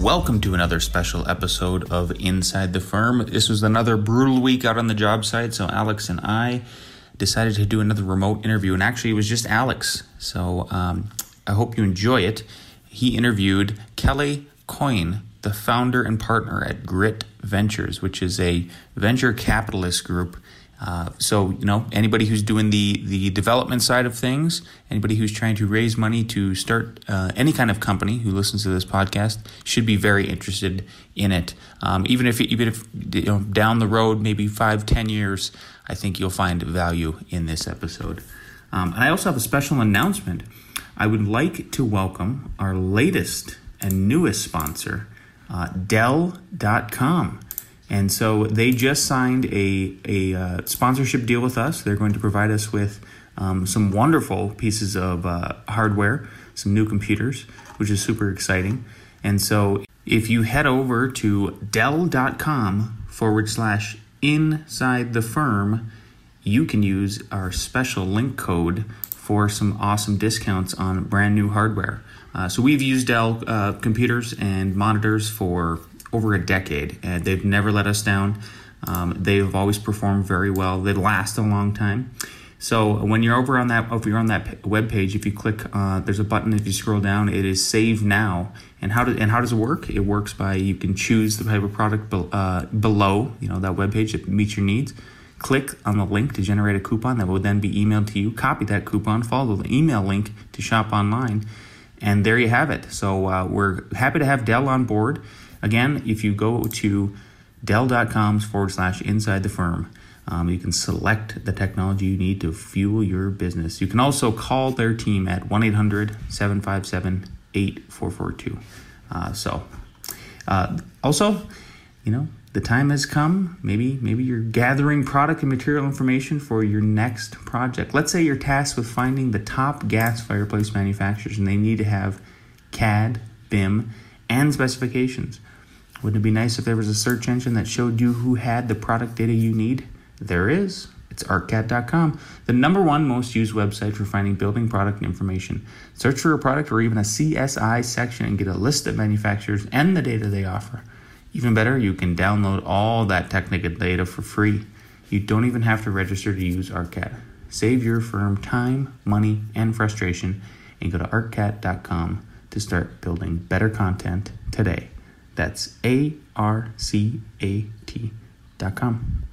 Welcome to another special episode of Inside the Firm. This was another brutal week out on the job site, so Alex and I decided to do another remote interview. And actually, it was just Alex, so um, I hope you enjoy it. He interviewed Kelly Coyne, the founder and partner at Grit Ventures, which is a venture capitalist group uh, so you know anybody who's doing the the development side of things, anybody who's trying to raise money to start uh, any kind of company who listens to this podcast should be very interested in it. Um, even if even if you know down the road, maybe five ten years, I think you'll find value in this episode. Um, and I also have a special announcement. I would like to welcome our latest and newest sponsor, uh, Dell.com. And so they just signed a, a uh, sponsorship deal with us. They're going to provide us with um, some wonderful pieces of uh, hardware, some new computers, which is super exciting. And so if you head over to Dell.com forward slash inside the firm, you can use our special link code for some awesome discounts on brand new hardware. Uh, so we've used Dell uh, computers and monitors for over a decade. and they've never let us down. Um, they've always performed very well. They last a long time. So when you're over on that, if you're on that web page, if you click, uh, there's a button. If you scroll down, it is Save Now. And how do, and how does it work? It works by you can choose the type of product be, uh, below, you know, that web page that meets your needs. Click on the link to generate a coupon that will then be emailed to you. Copy that coupon, follow the email link to shop online, and there you have it. So uh, we're happy to have Dell on board. Again, if you go to Dell.com forward slash inside the firm, um, you can select the technology you need to fuel your business. You can also call their team at 1 800 757 8442. Uh, so, uh, also, you know, the time has come. Maybe maybe you're gathering product and material information for your next project. Let's say you're tasked with finding the top gas fireplace manufacturers and they need to have CAD, BIM, and specifications. Wouldn't it be nice if there was a search engine that showed you who had the product data you need? There is. It's arcat.com, the number one most used website for finding building product information. Search for a product or even a CSI section and get a list of manufacturers and the data they offer. Even better, you can download all that technical data for free. You don't even have to register to use ARCAT. Save your firm time, money, and frustration and go to arcat.com to start building better content today. That's A R C A T dot com.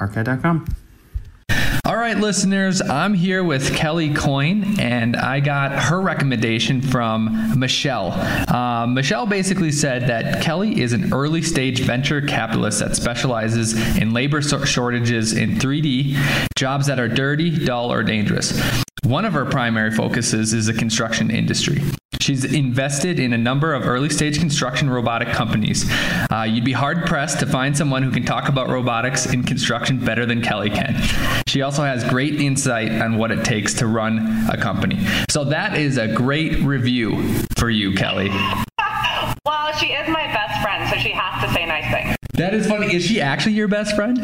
All right, listeners, I'm here with Kelly Coyne, and I got her recommendation from Michelle. Uh, Michelle basically said that Kelly is an early stage venture capitalist that specializes in labor shortages in 3D, jobs that are dirty, dull, or dangerous. One of her primary focuses is the construction industry. She's invested in a number of early stage construction robotic companies. Uh, you'd be hard pressed to find someone who can talk about robotics in construction better than Kelly can. She also has great insight on what it takes to run a company. So that is a great review for you, Kelly. well, she is my best friend, so she has to say nice things. That is funny. Is she actually your best friend?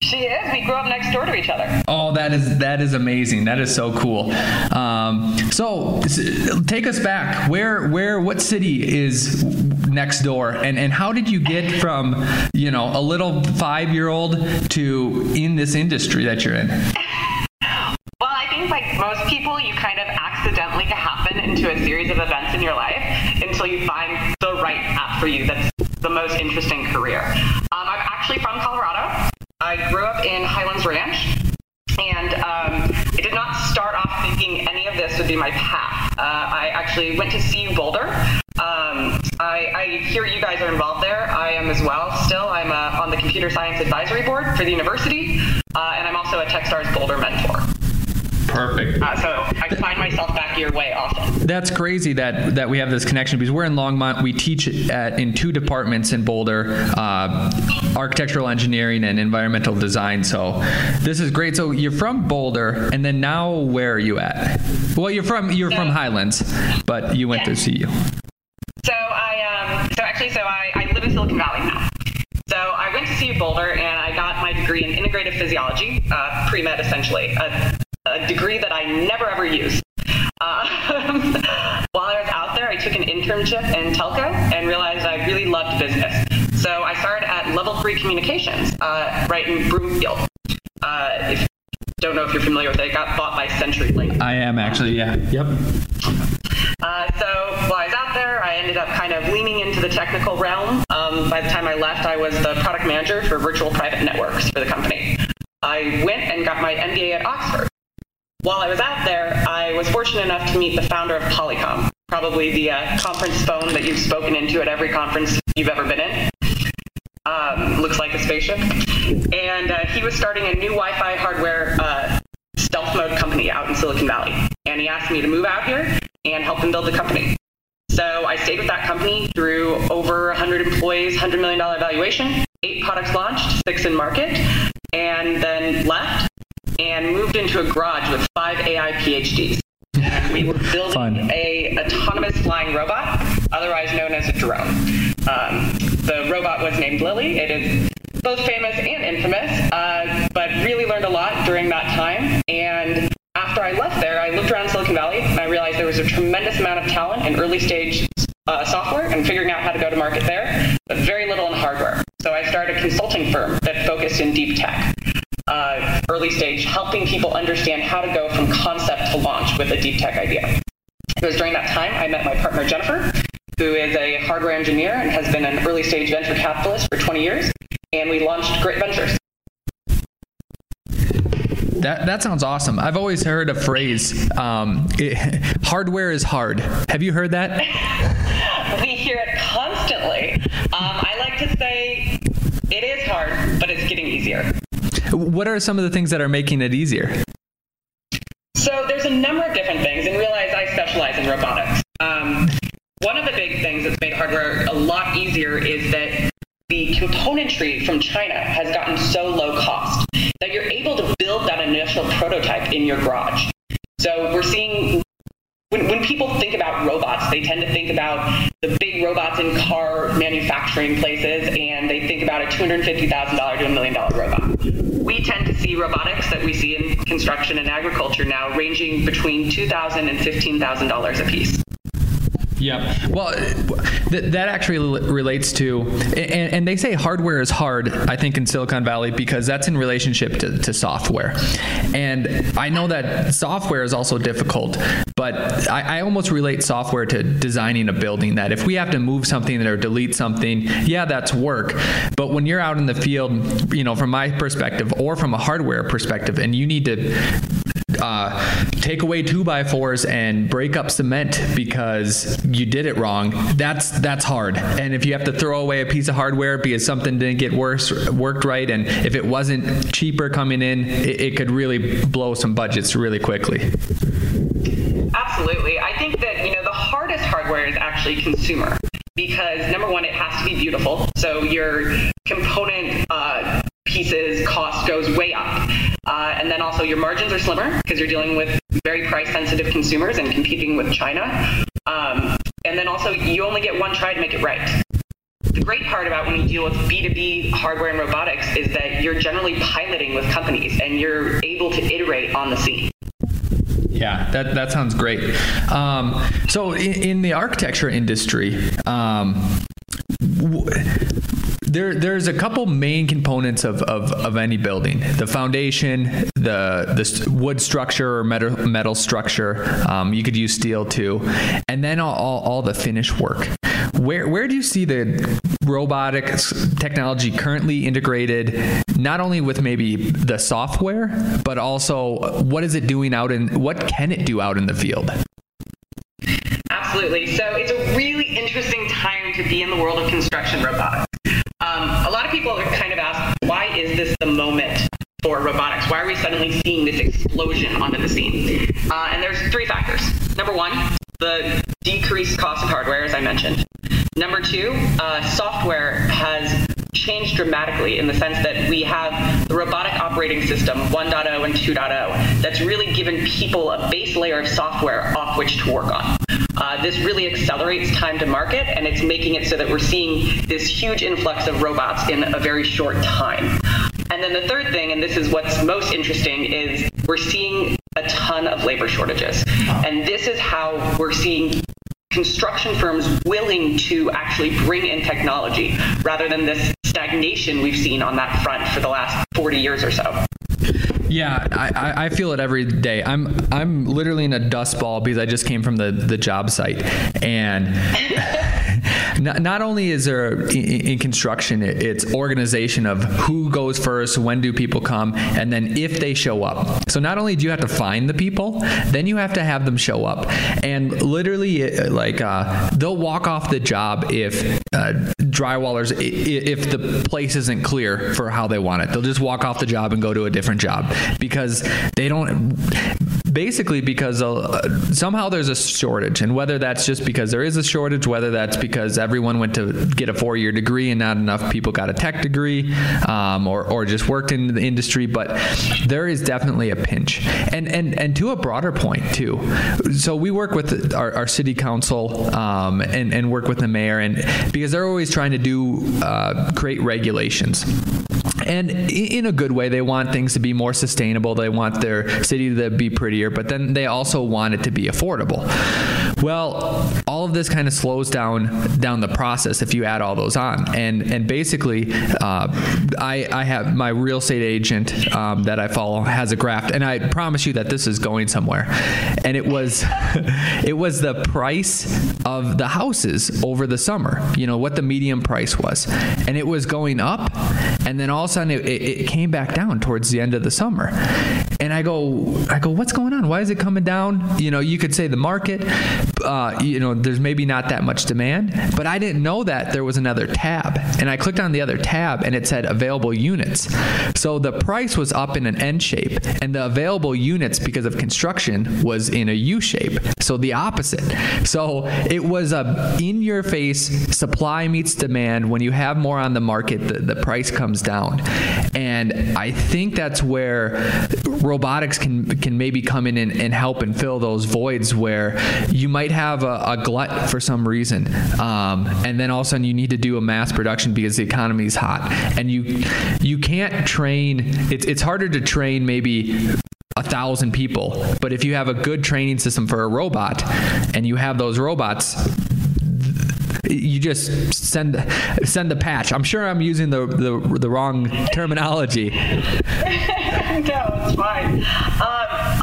She is. We grew up next door to each other. Oh, that is that is amazing. That is so cool. Um, so take us back. Where where what city is next door, and and how did you get from you know a little five year old to in this industry that you're in? Well, I think like most people, you kind of accidentally happen into a series of events in your life until you find the right path for you that's the most interesting career. Um, I'm actually from Colorado. I grew up in Highlands Ranch, and um, I did not start off thinking any of this would be my path. Uh, I actually went to CU Boulder. Um, I, I, hear you guys are involved there. I am as well. Still, I'm uh, on the Computer Science Advisory Board for the university, uh, and I'm also a TechStars Boulder mentor. Perfect. Uh, so I find myself back your way often. That's crazy that that we have this connection because we're in Longmont. We teach at, in two departments in Boulder, uh, architectural engineering and environmental design. So this is great. So you're from Boulder, and then now where are you at? Well, you're from you're from Highlands, but you went Yeah. to CU. So I, um, so actually, so I, I live in Silicon Valley now. So I went to CU Boulder and I got my degree in integrative physiology, uh, pre-med essentially, a, a degree that I never ever used. Uh, while I was out there, I took an internship in telco and realized I really loved business. So I started at Level 3 Communications, uh, right in Broomfield. Uh, if, don't know if you're familiar with it. It got bought by CenturyLink. I am actually, yeah. Yep. Uh, so while I was out there, I ended up kind of leaning into the technical realm. Um, by the time I left, I was the product manager for virtual private networks for the company. I went and got my MBA at Oxford. While I was out there, I was fortunate enough to meet the founder of Polycom, probably the uh, conference phone that you've spoken into at every conference you've ever been in. Um, looks like a spaceship. And uh, he was starting a new Wi Fi hardware uh, stealth mode company out in Silicon Valley. And he asked me to move out here and help him build the company. So I stayed with that company through over 100 employees, $100 million valuation, eight products launched, six in market, and then left and moved into a garage with five AI PhDs. And we were building Fun. a autonomous flying robot, otherwise known as a drone. Um, the robot was named Lily. It is both famous and infamous, uh, but really learned a lot during that time. And after I left there, I looked around Silicon Valley and I realized there was a tremendous amount of talent in early stage uh, software and figuring out how to go to market there, but very little in hardware. So I started a consulting firm that focused in deep tech. Uh, early stage, helping people understand how to go from concept to launch with a deep tech idea. It was during that time I met my partner Jennifer, who is a hardware engineer and has been an early stage venture capitalist for 20 years, and we launched Grit Ventures. That that sounds awesome. I've always heard a phrase, um, it, "Hardware is hard." Have you heard that? We hear it constantly. Um, I like to say it is hard, but it's getting easier. What are some of the things that are making it easier? So there's a number of different things, and realize I specialize in robotics. Um, one of the big things that's made hardware a lot easier is that the componentry from China has gotten so low cost that you're able to build that initial prototype in your garage. So we're seeing when, when people think about robots, they tend to think about the big robots in car manufacturing places, and they think about a $250,000 to a million dollar robot. We tend to see robotics that we see in construction and agriculture now ranging between $2,000 and $15,000 a piece. Yep. Well, th- that actually relates to, and, and they say hardware is hard, I think, in Silicon Valley because that's in relationship to, to software. And I know that software is also difficult, but I, I almost relate software to designing a building that if we have to move something or delete something, yeah, that's work. But when you're out in the field, you know, from my perspective or from a hardware perspective, and you need to uh, take away two by fours and break up cement because you did it wrong. That's that's hard. And if you have to throw away a piece of hardware because something didn't get worse worked right, and if it wasn't cheaper coming in, it, it could really blow some budgets really quickly. Absolutely. I think that, you know, the hardest hardware is actually consumer because number one, it has to be beautiful. So your component uh, pieces cost goes way up. Uh, and then also your margins are slimmer because you're dealing with very price sensitive consumers and competing with China. Um, and then also you only get one try to make it right. The great part about when you deal with B2B hardware and robotics is that you're generally piloting with companies and you're able to iterate on the scene. Yeah, that, that sounds great. Um, so, in, in the architecture industry, um, w- there, there's a couple main components of, of, of any building the foundation, the, the wood structure or metal, metal structure. Um, you could use steel too. And then all, all, all the finish work. Where, where do you see the robotics technology currently integrated, not only with maybe the software, but also what is it doing out in, what can it do out in the field? Absolutely. So it's a really interesting time to be in the world of construction robotics. Um, a lot of people have kind of asked, why is this the moment for robotics? Why are we suddenly seeing this explosion onto the scene? Uh, and there's three factors. Number one, the decreased cost of hardware, as I mentioned. Number two, uh, software has changed dramatically in the sense that we have the robotic operating system 1.0 and 2.0 that's really given people a base layer of software off which to work on. Uh, this really accelerates time to market and it's making it so that we're seeing this huge influx of robots in a very short time. And then the third thing, and this is what's most interesting, is we're seeing a ton of labor shortages. And this is how we're seeing construction firms willing to actually bring in technology rather than this stagnation we've seen on that front for the last 40 years or so. Yeah, I, I feel it every day. I'm I'm literally in a dust ball because I just came from the, the job site, and not, not only is there in, in construction, it, it's organization of who goes first, when do people come, and then if they show up. So not only do you have to find the people, then you have to have them show up, and literally, like uh, they'll walk off the job if uh, drywallers if the place isn't clear for how they want it. They'll just walk off the job and go to a different job because they don't basically because uh, somehow there's a shortage and whether that's just because there is a shortage whether that's because everyone went to get a four-year degree and not enough people got a tech degree um, or, or just worked in the industry but there is definitely a pinch. And and and to a broader point too. So we work with our, our city council um, and, and work with the mayor and because they're always trying to do uh, create regulations and in a good way they want things to be more sustainable. They want their city to be prettier but then they also want it to be affordable well all of this kind of slows down down the process if you add all those on. And and basically uh, I, I have my real estate agent um, that I follow has a graph and I promise you that this is going somewhere. And it was it was the price of the houses over the summer you know what the median price was. And it was going up and then all of a sudden it, it, came back down towards the end of the summer. And i go i go what's going on? Why is it coming down? You know you could say the market uh, you know there's maybe not that much demand but i didn't know that there was another tab. And i clicked on the other tab and it said available units. So the price was up in an n shape and the available units because of construction was in a u shape. So the opposite. So it was a in your face supply meets demand. When you have more on the market the, the price comes down. And I think that's where robotics can can maybe come in and, and help and fill those voids where you might have a, a glut for some reason, um, and then all of a sudden you need to do a mass production because the economy is hot, and you you can't train. It's it's harder to train maybe a thousand people. But if you have a good training system for a robot and you have those robots you just send send the patch. I'm sure I'm using the the, the wrong terminology. no, it's fine. Um,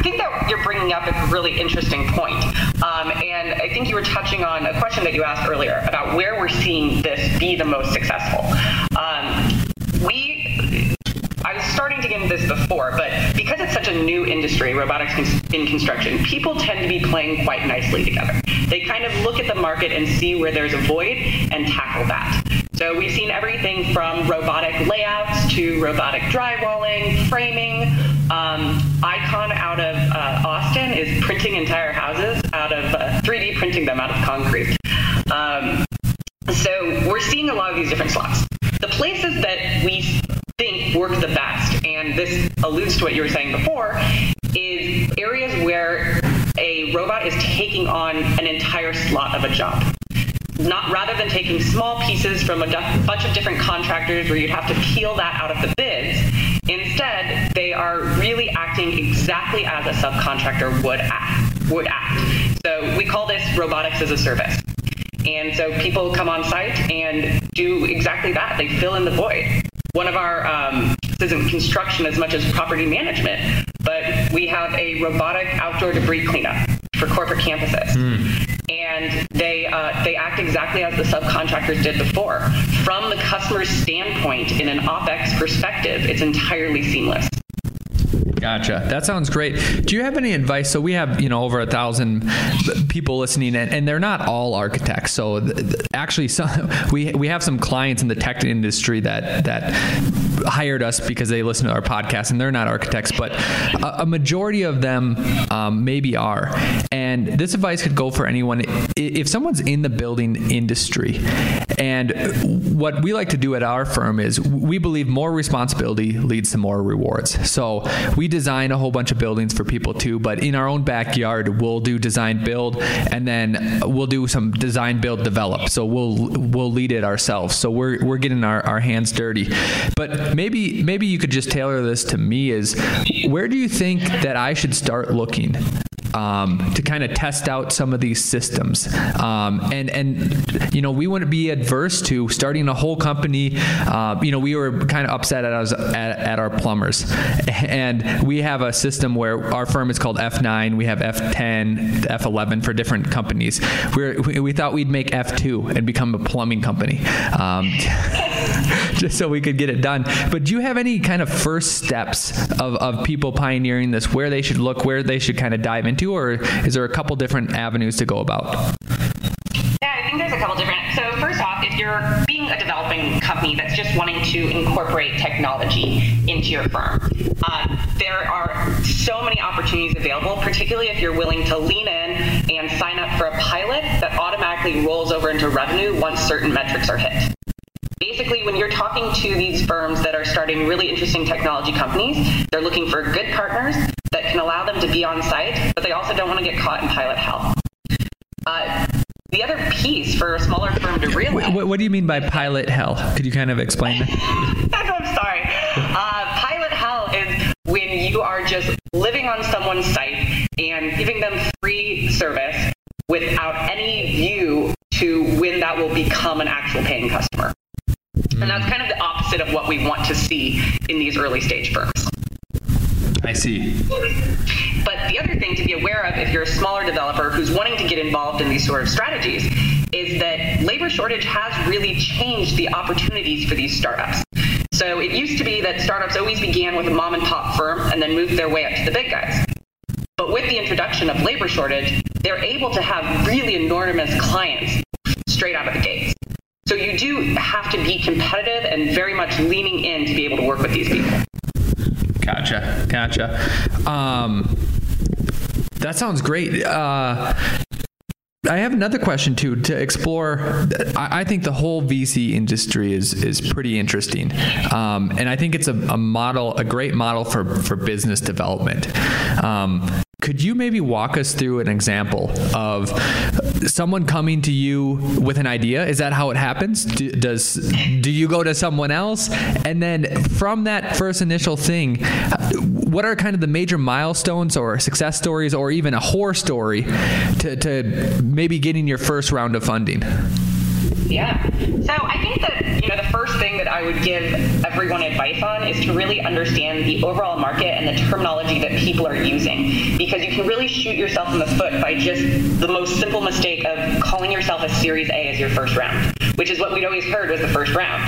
I, think that you're bringing up a really interesting point. Um, and I think you were touching on a question that you asked earlier about where we're seeing this be the most successful. Um, we I was starting to get into this before, but because it's such a new industry, robotics in construction, people tend to be playing quite nicely together. They kind of look at the market and see where there's a void and tackle that. So we've seen everything from robotic layouts to robotic drywalling, framing. Um, Icon out of uh, Austin is printing entire houses out of uh, 3D printing them out of concrete. Um, so we're seeing a lot of these different slots. The places that we think work the best, and this alludes to what you were saying before, is areas where a robot is taking on an entire slot of a job. Not rather than taking small pieces from a bunch of different contractors where you'd have to peel that out of the bids, instead they are really acting exactly as a subcontractor would act. Would act. So we call this robotics as a service. And so people come on site and do exactly that. They fill in the void one of our um, isn't construction as much as property management, but we have a robotic outdoor debris cleanup for corporate campuses, mm. And they uh, they act exactly as the subcontractors did before. From the customer's standpoint, in an opex perspective, it's entirely seamless. Gotcha. That sounds great. Do you have any advice? So we have, you know, over a thousand people listening, and, and they're not all architects. So th- th- actually, some, we we have some clients in the tech industry that that hired us because they listen to our podcast and they're not architects, but a, a majority of them um, maybe are. And this advice could go for anyone. If someone's in the building industry, and what we like to do at our firm is we believe more responsibility leads to more rewards. So we design a whole bunch of buildings for people too, but in our own backyard, we'll do design build and then we'll do some design build develop. So we'll we'll lead it ourselves. So we're we're getting our, our hands dirty. But maybe maybe you could just tailor this to me is where do you think that I should start looking um, to kind of test out some of these systems. Um, and and you know we wouldn't be adverse to starting a whole company. Uh, you know we were kind of upset at us at, at, our plumbers, and we have a system where our firm is called F9. We have F10, F11 for different companies. We're, we we thought we'd make F2 and become a plumbing company. Um, just so we could get it done. But do you have any kind of first steps of, of people pioneering this, where they should look, where they should kind of dive into, or is there a couple different avenues to go about? Yeah, I think there's a couple different. So first off, if you're being a developing company that's just wanting to incorporate technology into your firm, uh, there are so many opportunities available, particularly if you're willing to lean in and sign up for a pilot that automatically rolls over into revenue once certain metrics are hit basically when you're talking to these firms that are starting really interesting technology companies, they're looking for good partners can allow them to be on site, but they also don't want to get caught in pilot hell. Uh, the other piece for a smaller firm to realize. What, what, do you mean by pilot hell? Could you kind of explain that? I'm sorry. Uh, pilot hell is when you are just living on someone's site and giving them free service without any view to when that will become an actual paying customer. And that's kind of the opposite of what we want to see in these early stage firms. I see. But the other thing to be aware of if you're a smaller developer who's wanting to get involved in these sort of strategies is that labor shortage has really changed the opportunities for these startups. So it used to be that startups always began with a mom and pop firm and then moved their way up to the big guys. But with the introduction of labor shortage, they're able to have really enormous clients straight out of the gates. So you do have to be competitive and very much leaning in to be able to work with these people. Gotcha. Gotcha. Um, that sounds great. Uh, I have another question too to explore. I, think the whole VC industry is is pretty interesting, um, and I think it's a, a, model, a great model for for business development. Um, could you maybe walk us through an example of someone coming to you with an idea? Is that how it happens? Do, does do you go to someone else, and then from that first initial thing, what are kind of the major milestones or success stories, or even a horror story, to, to maybe getting your first round of funding? Yeah. So I think that, you know, the first thing that I would give everyone advice on is to really understand the overall market and the terminology that people are using. Because you can really shoot yourself in the foot by just the most simple mistake of calling yourself a Series A as your first round, which is what we'd always heard was the first round.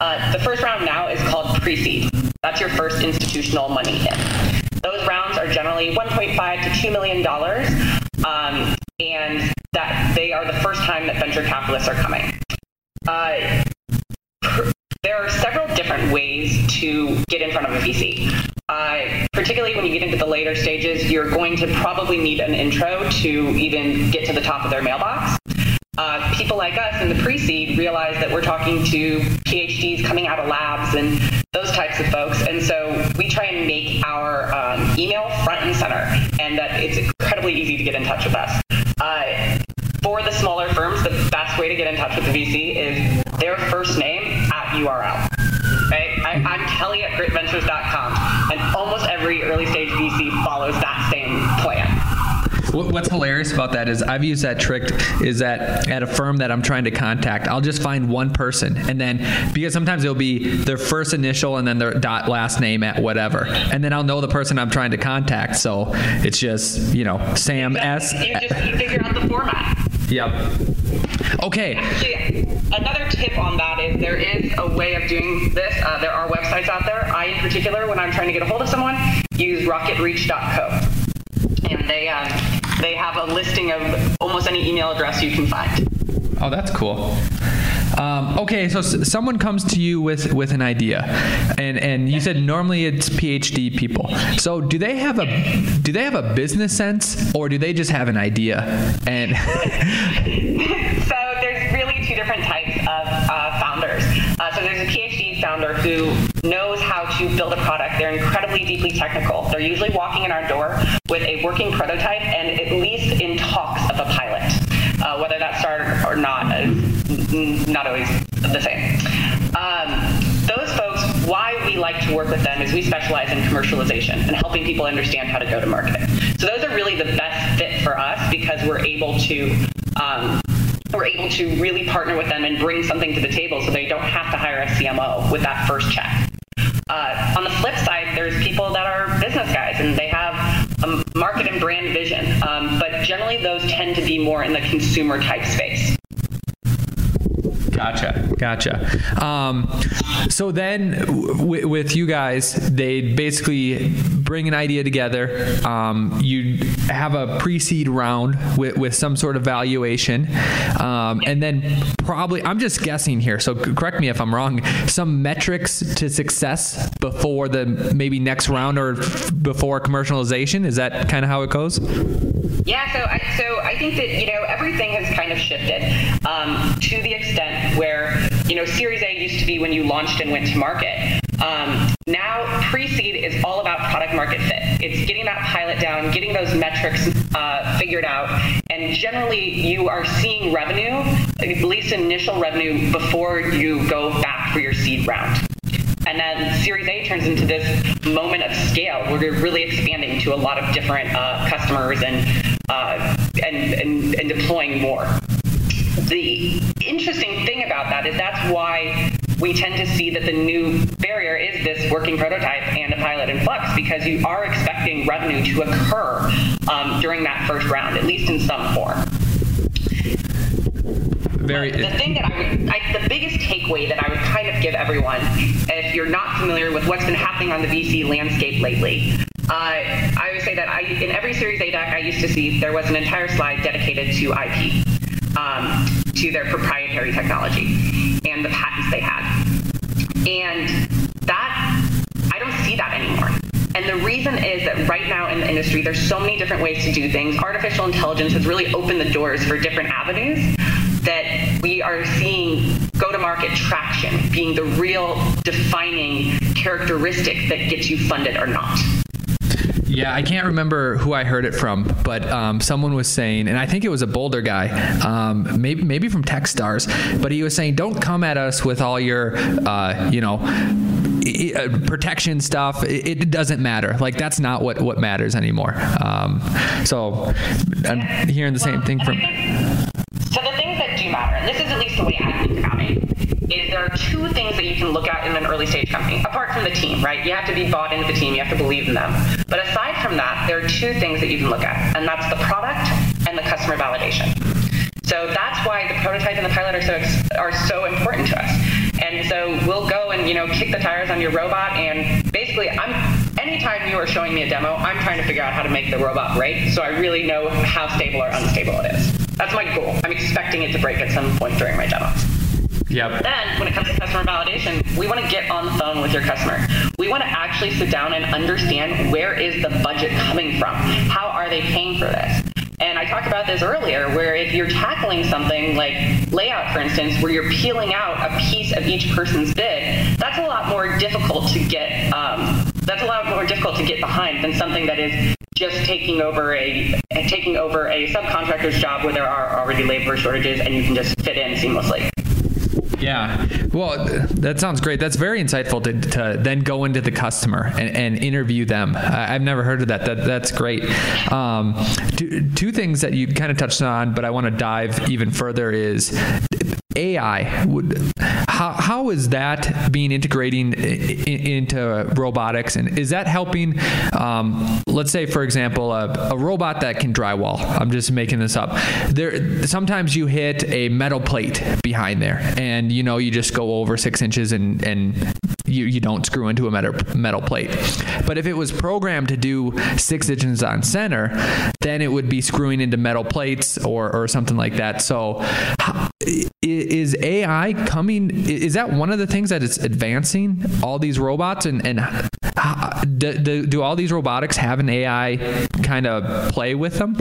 Uh, the first round now is called pre-seed. That's your first institutional money in. Those rounds are generally 1.5 to 2 million dollars, um, and that they are the first time that venture capitalists are coming. Uh, there are several different ways to get in front of a VC. Uh, particularly when you get into the later stages, you're going to probably need an intro to even get to the top of their mailbox. Uh, people like us in the pre-seed realize that we're talking to PhDs coming out of labs and those types of folks. And so we try and make our um, email front and center and that it's incredibly easy to get in touch with us. Uh, for the smaller firms, the best way to get in touch with the VC is their first name at URL. Okay? I, am Kelly at gritventures.com, and almost every early stage VC follows that same plan. What's hilarious about that is I've used that trick is that at a firm that I'm trying to contact, I'll just find one person and then because sometimes it'll be their first initial and then their dot last name at whatever. And then I'll know the person I'm trying to contact. So it's just, you know, Sam S. You just you figure out the format. Yep. Okay. Actually, another tip on that is there is a way of doing this. Uh, there are websites out there. I, in particular, when I'm trying to get a hold of someone, use rocketreach.co. And they, um, they have a listing of almost any email address you can find. Oh, that's cool. Um, okay, so s- someone comes to you with with an idea, and and you said normally it's PhD people. So do they have a do they have a business sense, or do they just have an idea? And so there's really two different types of uh, founders. Uh, so there's a PhD founder who knows how to build a product. They're incredibly deeply technical. They're usually walking in our door with a working prototype and at least in talks of a pilot. Uh, whether that started or not not always the same. Um, those folks, why we like to work with them is we specialize in commercialization and helping people understand how to go to market. So those are really the best fit for us because we're able to um, we're able to really partner with them and bring something to the table so they don't have to hire a CMO with that first check. Uh, on the flip side, there's people that are business guys and they have a market and brand vision, um, but generally those tend to be more in the consumer type space. Gotcha, gotcha. Um, so then, w- with you guys, they basically bring an idea together. Um, you have a pre-seed round with, with some sort of valuation, um, and then probably I'm just guessing here. So correct me if I'm wrong. Some metrics to success before the maybe next round or before commercialization. Is that kind of how it goes? Yeah, so I, so I think that you know everything has kind of shifted um, to the extent where you know Series A used to be when you launched and went to market. Um, now pre-seed is all about product market fit. It's getting that pilot down, getting those metrics uh, figured out, and generally you are seeing revenue, at least initial revenue, before you go back for your seed round. And then Series A turns into this moment of scale where you're really expanding to a lot of different uh, customers and, uh, and, and, and deploying more. The interesting thing about that is that's why we tend to see that the new barrier is this working prototype and a pilot in flux because you are expecting revenue to occur um, during that first round, at least in some form. Very. The thing that I would, I, the biggest takeaway that I would kind of give everyone, if you're not familiar with what's been happening on the VC landscape lately, uh, I would say that I, in every Series A deck I used to see, there was an entire slide dedicated to IP, um, to their proprietary technology and the patents they had. And that, I don't see that anymore. And the reason is that right now in the industry, there's so many different ways to do things. Artificial intelligence has really opened the doors for different avenues that we are seeing go to market traction being the real defining characteristic that gets you funded or not. Yeah, I can't remember who I heard it from, but um, someone was saying, and I think it was a Boulder guy, um, maybe maybe from TechStars, but he was saying, "Don't come at us with all your, uh, you know." protection stuff it, doesn't matter like that's not what what matters anymore um, so i'm hearing the same thing from so the things that do matter and this is at least the way i is there are two things that you can look at in an early stage company apart from the team right you have to be bought into the team you have to believe in them but aside from that there are two things that you can look at and that's the product and the customer validation so that's why the prototype and the pilot are so are so important to us. And so we'll go and you know kick the tires on your robot, and basically, I'm anytime you are showing me a demo, I'm trying to figure out how to make the robot right, so I really know how stable or unstable it is. That's my goal. I'm expecting it to break at some point during my demo. Yep. Then, when it comes to customer validation, we want to get on the phone with your customer. We want to actually sit down and understand where is the budget coming from? How are they paying for this? And I talked about this earlier, where if you're tackling something like layout, for instance, where you're peeling out a piece of each person's bid, that's a lot more difficult to get. Um, that's a lot more difficult to get behind than something that is just taking over a taking over a subcontractor's job where there are already labor shortages and you can just fit in seamlessly. Yeah. Well, that sounds great. That's very insightful to, to then go into the customer and, and interview them. I, have never heard of that. that that's great. Um, two, two things that you kind of touched on, but I want to dive even further is AI. Would, how, how is that being integrating into robotics, and is that helping? Um, let's say, for example, a, a, robot that can drywall. I'm just making this up. There, sometimes you hit a metal plate behind there, and you know you just go over six inches, and and you, you don't screw into a metal, metal plate. But if it was programmed to do six inches on center, then it would be screwing into metal plates or, or something like that. So is AI coming? Is that one of the things that is advancing all these robots? And, and do, do, do all these robotics have an AI kind of play with them?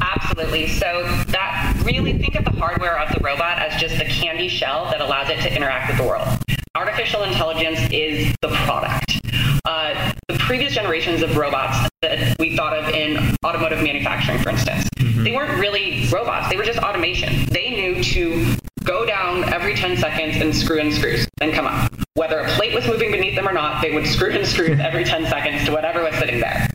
Absolutely. So that really think of the hardware of the robot as just the candy shell that allows it to interact with the world. Artificial intelligence is the product. Uh, the previous generations of robots that we thought of in automotive manufacturing, for instance, mm-hmm. they weren't really robots. They were just automation. They knew to go down every 10 seconds and screw in screws and come up. Whether a plate was moving beneath them or not, they would screw in screws every 10 seconds to whatever was sitting there.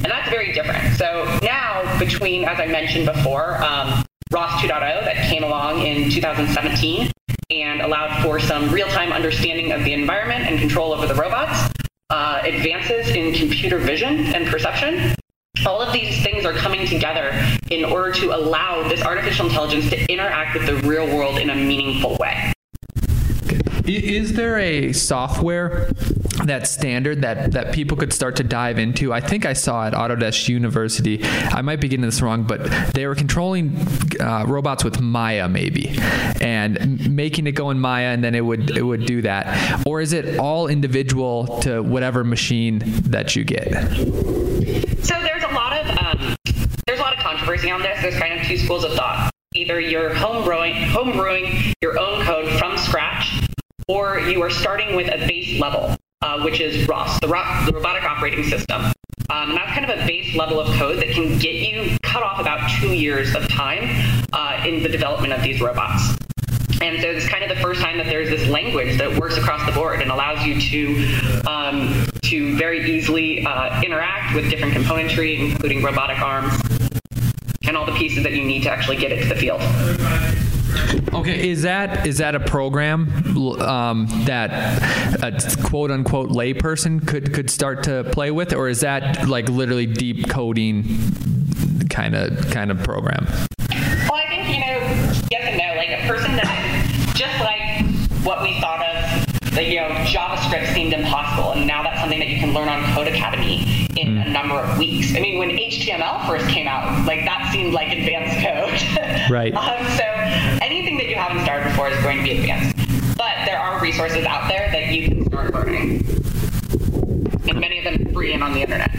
And that's very different. So now, between, as I mentioned before, um, ROS 2.0 that came along in 2017 and allowed for some real time understanding of the environment and control over the robots, uh, advances in computer vision and perception. All of these things are coming together in order to allow this artificial intelligence to interact with the real world in a meaningful way. Is there a software that's standard that, that people could start to dive into? I think I saw at Autodesk University, I might be getting this wrong, but they were controlling uh, robots with Maya maybe and making it go in Maya and then it would it would do that. Or is it all individual to whatever machine that you get? So there's a lot of um, there's a lot of controversy on this. There's kind of two schools of thought. Either you're home brewing, home brewing your own code from scratch or you are starting with a base level, uh, which is ROS, the, ro- the robotic operating system. Um, and that's kind of a base level of code that can get you cut off about two years of time uh, in the development of these robots. And so it's kind of the first time that there's this language that works across the board and allows you to um, to very easily uh, interact with different componentry, including robotic arms and all the pieces that you need to actually get it to the field. Okay, is that is that a program um, that a quote unquote layperson could could start to play with, or is that like literally deep coding kind of kind of program? Well, I think you know yes and no. Like a person that just like what we thought of, like, you know, JavaScript seemed impossible, and now that's something that you can learn on Codecademy in mm. a number of weeks. I mean, when HTML first came out, like that seemed like advanced code. right. um, so anything that you haven't started before is going to be advanced. But there are resources out there that you can start learning and many of them free and on the internet.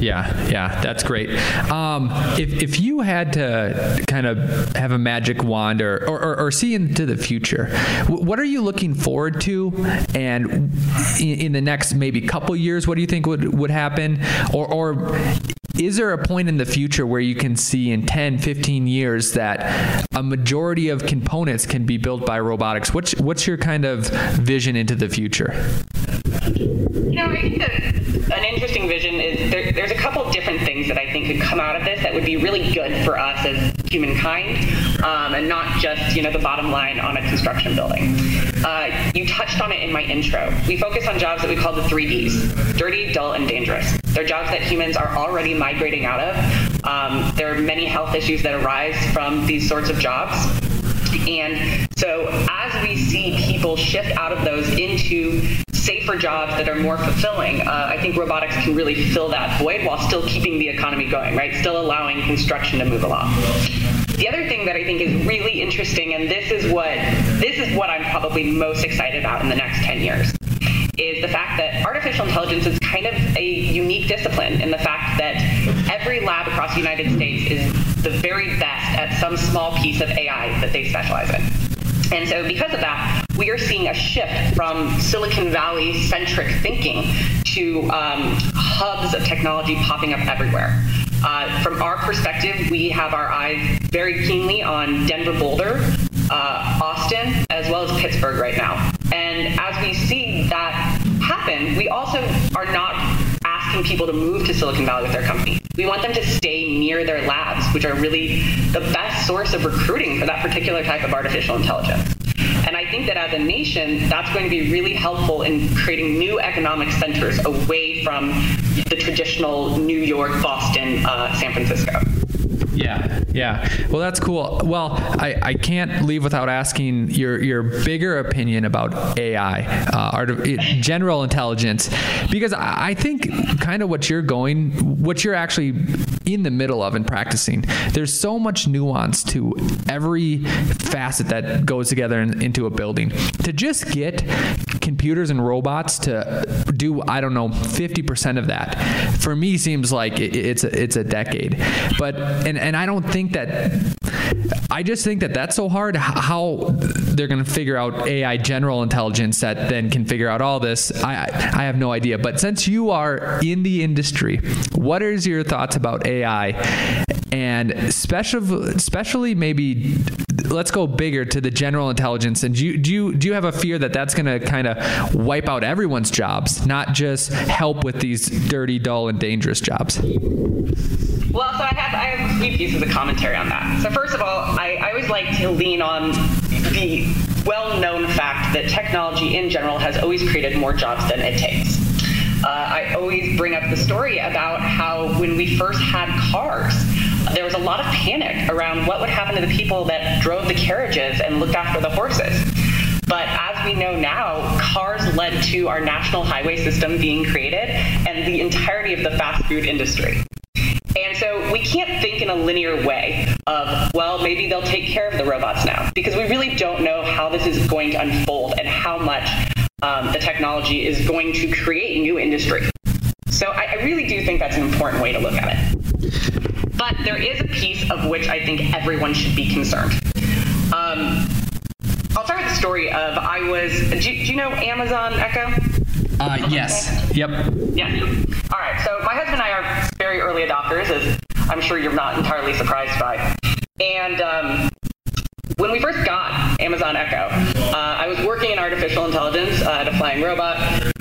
Yeah, yeah, that's great. Um, if, if you had to kind of have a magic wand or, or, or see into the future, what are you looking forward to? And in, in the next maybe couple years, what do you think would, would happen? Or, or is there a point in the future where you can see in 10, 15 years that a majority of components can be built by robotics? What's, what's your kind of vision into the future? You know, I think that an interesting vision is there, there's a couple different things that I think could come out of this that would be really good for us as humankind, um, and not just you know the bottom line on a construction building. Uh, you touched on it in my intro. We focus on jobs that we call the three Ds: dirty, dull, and dangerous. They're jobs that humans are already migrating out of. Um, there are many health issues that arise from these sorts of jobs. And so, as we see people shift out of those into safer jobs that are more fulfilling, uh, I think robotics can really fill that void while still keeping the economy going, right? Still allowing construction to move along. The other thing that I think is really interesting, and this is what this is what I'm probably most excited about in the next 10 years, is the fact that artificial intelligence is kind of a unique discipline in the fact that every lab across the United States is the very best at some small piece of AI that they specialize in. And so, because of that, we are seeing a shift from Silicon Valley centric thinking to um, hubs of technology popping up everywhere. Uh, from our perspective, we have our eyes very keenly on Denver Boulder, uh, Austin, as well as Pittsburgh right now. And as we see that happen, we also are not asking people to move to Silicon Valley with their company. We want them to stay near their labs, which are really the best source of recruiting for that particular type of artificial intelligence. And I think that as a nation, that's going to be really helpful in creating new economic centers away from the traditional New York, Boston, uh, San Francisco. Yeah, Yeah. Well, that's cool. Well, I, I can't leave without asking your your bigger opinion about AI, uh, art general intelligence, because I think kind of what you're going, what you're actually in the middle of and practicing. There's so much nuance to every facet that goes together in, into a building. To just get computers and robots to do, I don't know, 50% of that, for me seems like it, it's a, it's a decade. But and and I don't think that I just think that that's so hard how they're going to figure out AI general intelligence that then can figure out all this. I I have no idea. But since you are in the industry, what is your thoughts about AI and especially especially maybe let's go bigger to the general intelligence and do you do you, do you have a fear that that's going to kind of wipe out everyone's jobs, not just help with these dirty, dull and dangerous jobs? Well, so I have, I have a few pieces of commentary on that. So first of all, I, I always like to lean on the well-known fact that technology in general has always created more jobs than it takes. Uh, I always bring up the story about how when we first had cars, there was a lot of panic around what would happen to the people that drove the carriages and looked after the horses. But as we know now, cars led to our national highway system being created and the entirety of the fast food industry. And so we can't think in a linear way of, well, maybe they'll take care of the robots now, because we really don't know how this is going to unfold and how much um, the technology is going to create new industry. So I, I really do think that's an important way to look at it. But there is a piece of which I think everyone should be concerned. Um, I'll start with the story of I was. Do, do you know Amazon Echo? Uh, yes. Yep. Yes. All right. So my husband and I are very early adopters, as I'm sure you're not entirely surprised by. And um, when we first got Amazon Echo, uh, I was working in artificial intelligence uh, at a flying robot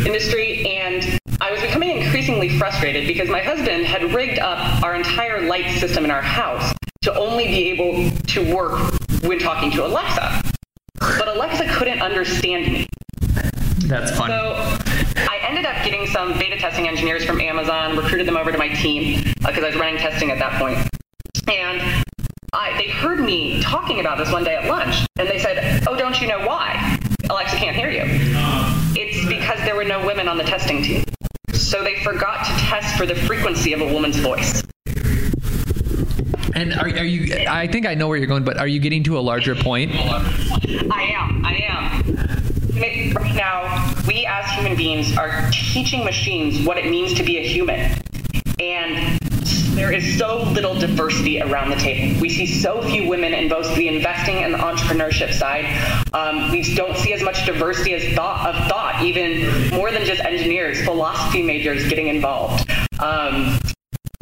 industry, and I was becoming increasingly frustrated because my husband had rigged up our entire light system in our house to only be able to work when talking to Alexa. But Alexa couldn't understand me. That's funny. So I ended up getting some beta testing engineers from Amazon, recruited them over to my team because uh, I was running testing at that point. And I, they heard me talking about this one day at lunch, and they said, "Oh, don't you know why? Alexa can't hear you." It's because there were no women on the testing team. So they forgot to test for the frequency of a woman's voice. And are, are you? I think I know where you're going, but are you getting to a larger point? I am. I am. Right now, we as human beings are teaching machines what it means to be a human. And there is so little diversity around the table. We see so few women in both the investing and the entrepreneurship side. Um, we don't see as much diversity as thought of thought, even more than just engineers, philosophy majors getting involved. Um,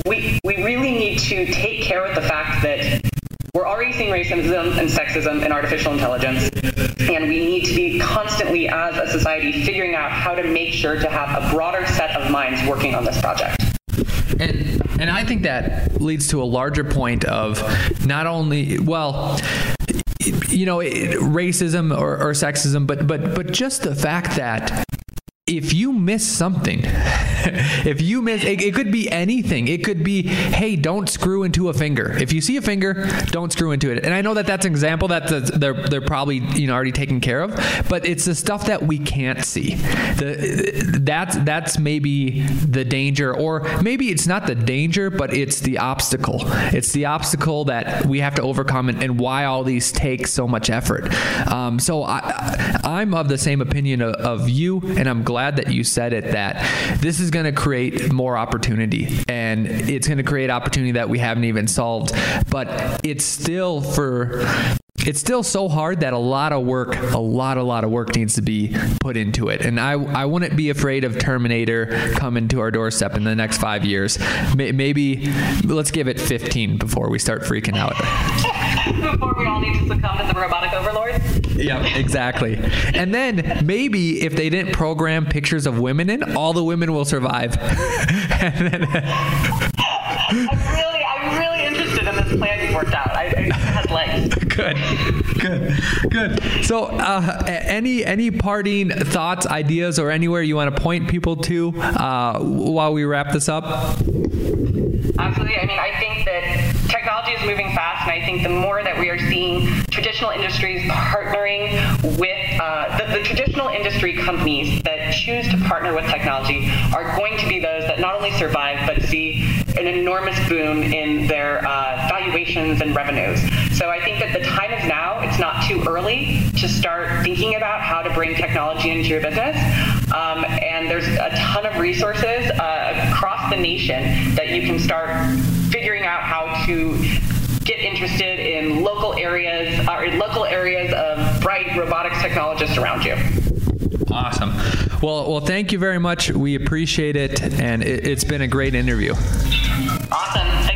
we, we really need to take care of the fact that we're already seeing racism and sexism in artificial intelligence, and we need to be constantly, as a society, figuring out how to make sure to have a broader set of minds working on this project. And and I think that leads to a larger point of not only well you know racism or, or sexism but but but just the fact that if you miss something, if you miss, it, it, could be anything. It could be, hey, don't screw into a finger. If you see a finger, don't screw into it. And I know that that's an example that they're they're probably you know already taken care of, but it's the stuff that we can't see. The that's that's maybe the danger, or maybe it's not the danger, but it's the obstacle. It's the obstacle that we have to overcome, and, and why all these take so much effort. Um, so I, I'm of the same opinion of, of you, and I'm glad that you said it that this is going to create more opportunity and it's going to create opportunity that we haven't even solved. But it's still for it's still so hard that a lot of work, a lot, a lot of work needs to be put into it. And I, I wouldn't be afraid of Terminator coming to our doorstep in the next five years. Maybe let's give it 15 before we start freaking out. before we all need to succumb to the robotic overlord. Yeah, exactly. And then maybe if they didn't program pictures of women in, all the women will survive. I'm really, I'm really interested in this plan you've worked out. I, it has legs. Good, good, good. So, uh, any any parting thoughts, ideas, or anywhere you want to point people to uh, while we wrap this up? Absolutely. I mean, I think moving fast, and I think the more that we are seeing traditional industries partnering with uh, the, the traditional industry companies that choose to partner with technology are going to be those that not only survive but see an enormous boom in their uh, valuations and revenues. So I think that the time is now. It's not too early to start thinking about how to bring technology into your business. Um, and there's a ton of resources uh, across the nation that you can start figuring out how to get interested in local areas or in local areas of bright robotics technologists around you. Awesome. Well, well, thank you very much. We appreciate it, and it, it's been a great interview. Awesome.